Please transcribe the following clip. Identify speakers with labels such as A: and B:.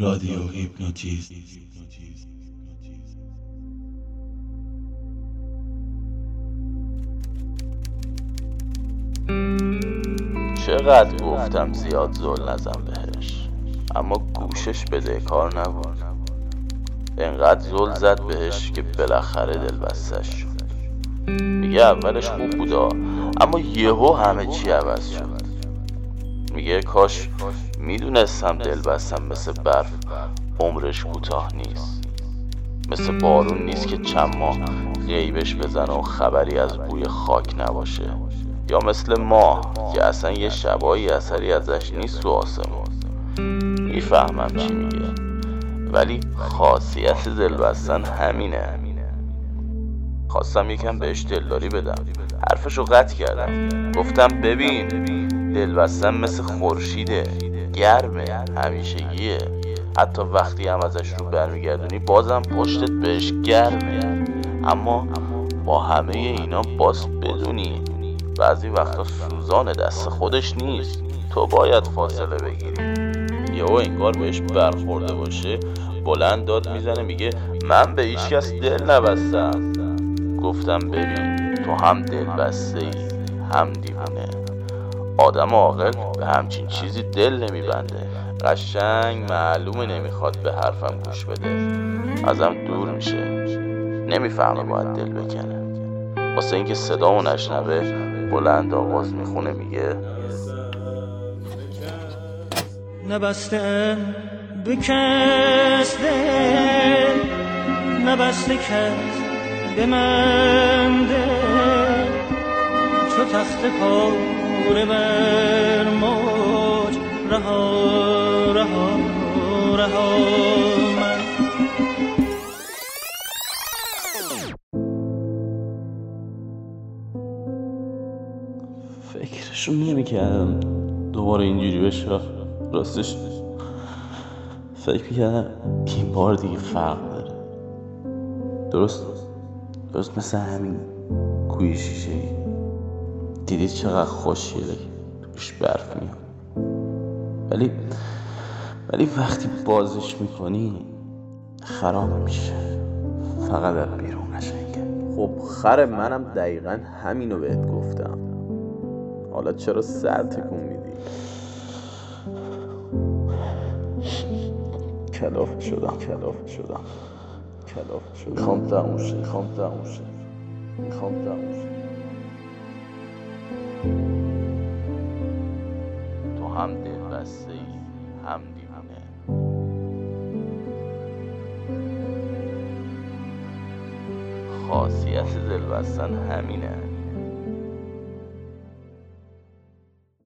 A: رادیو هیپنوتیزم.
B: چقدر گفتم زیاد زل نزن بهش. اما گوشش بده کار نبود. انقدر زل زد بهش که بالاخره دل بستش شد. میگه اولش خوب بودا اما یهو همه چی عوض شد. میگه کاش می‌دونستم دل بستم مثل برف عمرش کوتاه نیست. مثل بارون نیست که چند ماه غیبش بزنه و خبری از بوی خاک نباشه. یا مثل ما که اصلا یه شبایی اثری ازش نیست تو آسمون. می‌فهمم چی میگه. ولی خاصیت دل بستن همینه. خواستم یکم بهش دلداری بدم. حرفشو قطع کردم. گفتم ببین دل بستن مثل خورشیده. گرمه همیشگیه. حتی وقتی هم ازش رو برمیگردونی بازم پشتت بهش گرمه. اما با همه اینا باز بدونی بعضی وقتا سوزان دست خودش نیست. تو باید فاصله بگیری. یهو انگار بهش برخورده باشه بلند داد می‌زنه میگه من به هیچ کس دل نبستم. گفتم ببین تو هم دل بسته ای هم دیوونه. آدم عاقل به همچین چیزی دل نمیبنده. قشنگ معلومه نمی‌خواد به حرفم گوش بده. ازم دور میشه. نمی‌فهمه باید دل بکنه. واسه اینکه صدامو نشنوه بلند آواز می‌خونه میگه
C: نبسته به کس دل نبسته کس به من چو تخت پاره بر موج. رها رها رها من.
B: فکرشو نمی‌کردم دوباره اینجوری بشه. راستش فکر می‌کردم این بار دیگه فرق داره. درست؟ درست مثل همین کوی شیشه ای دیدید چقدر خوشگله توش برف میاد. ولی ولی وقتی بازش می‌کنی خراب میشه. فقط از بیرون قشنگه.
D: خب خر منم دقیقا همینو بهت گفتم. حالا چرا سر تکون میدی؟ کلافه شدم. کلافه شدم. کلافه شدم. می‌خوام تموم شه می‌خوام تموم شه. می‌خوام تموم شه.
B: هم دل بسته ای هم دیوانه خاصیت دل بستن همینه.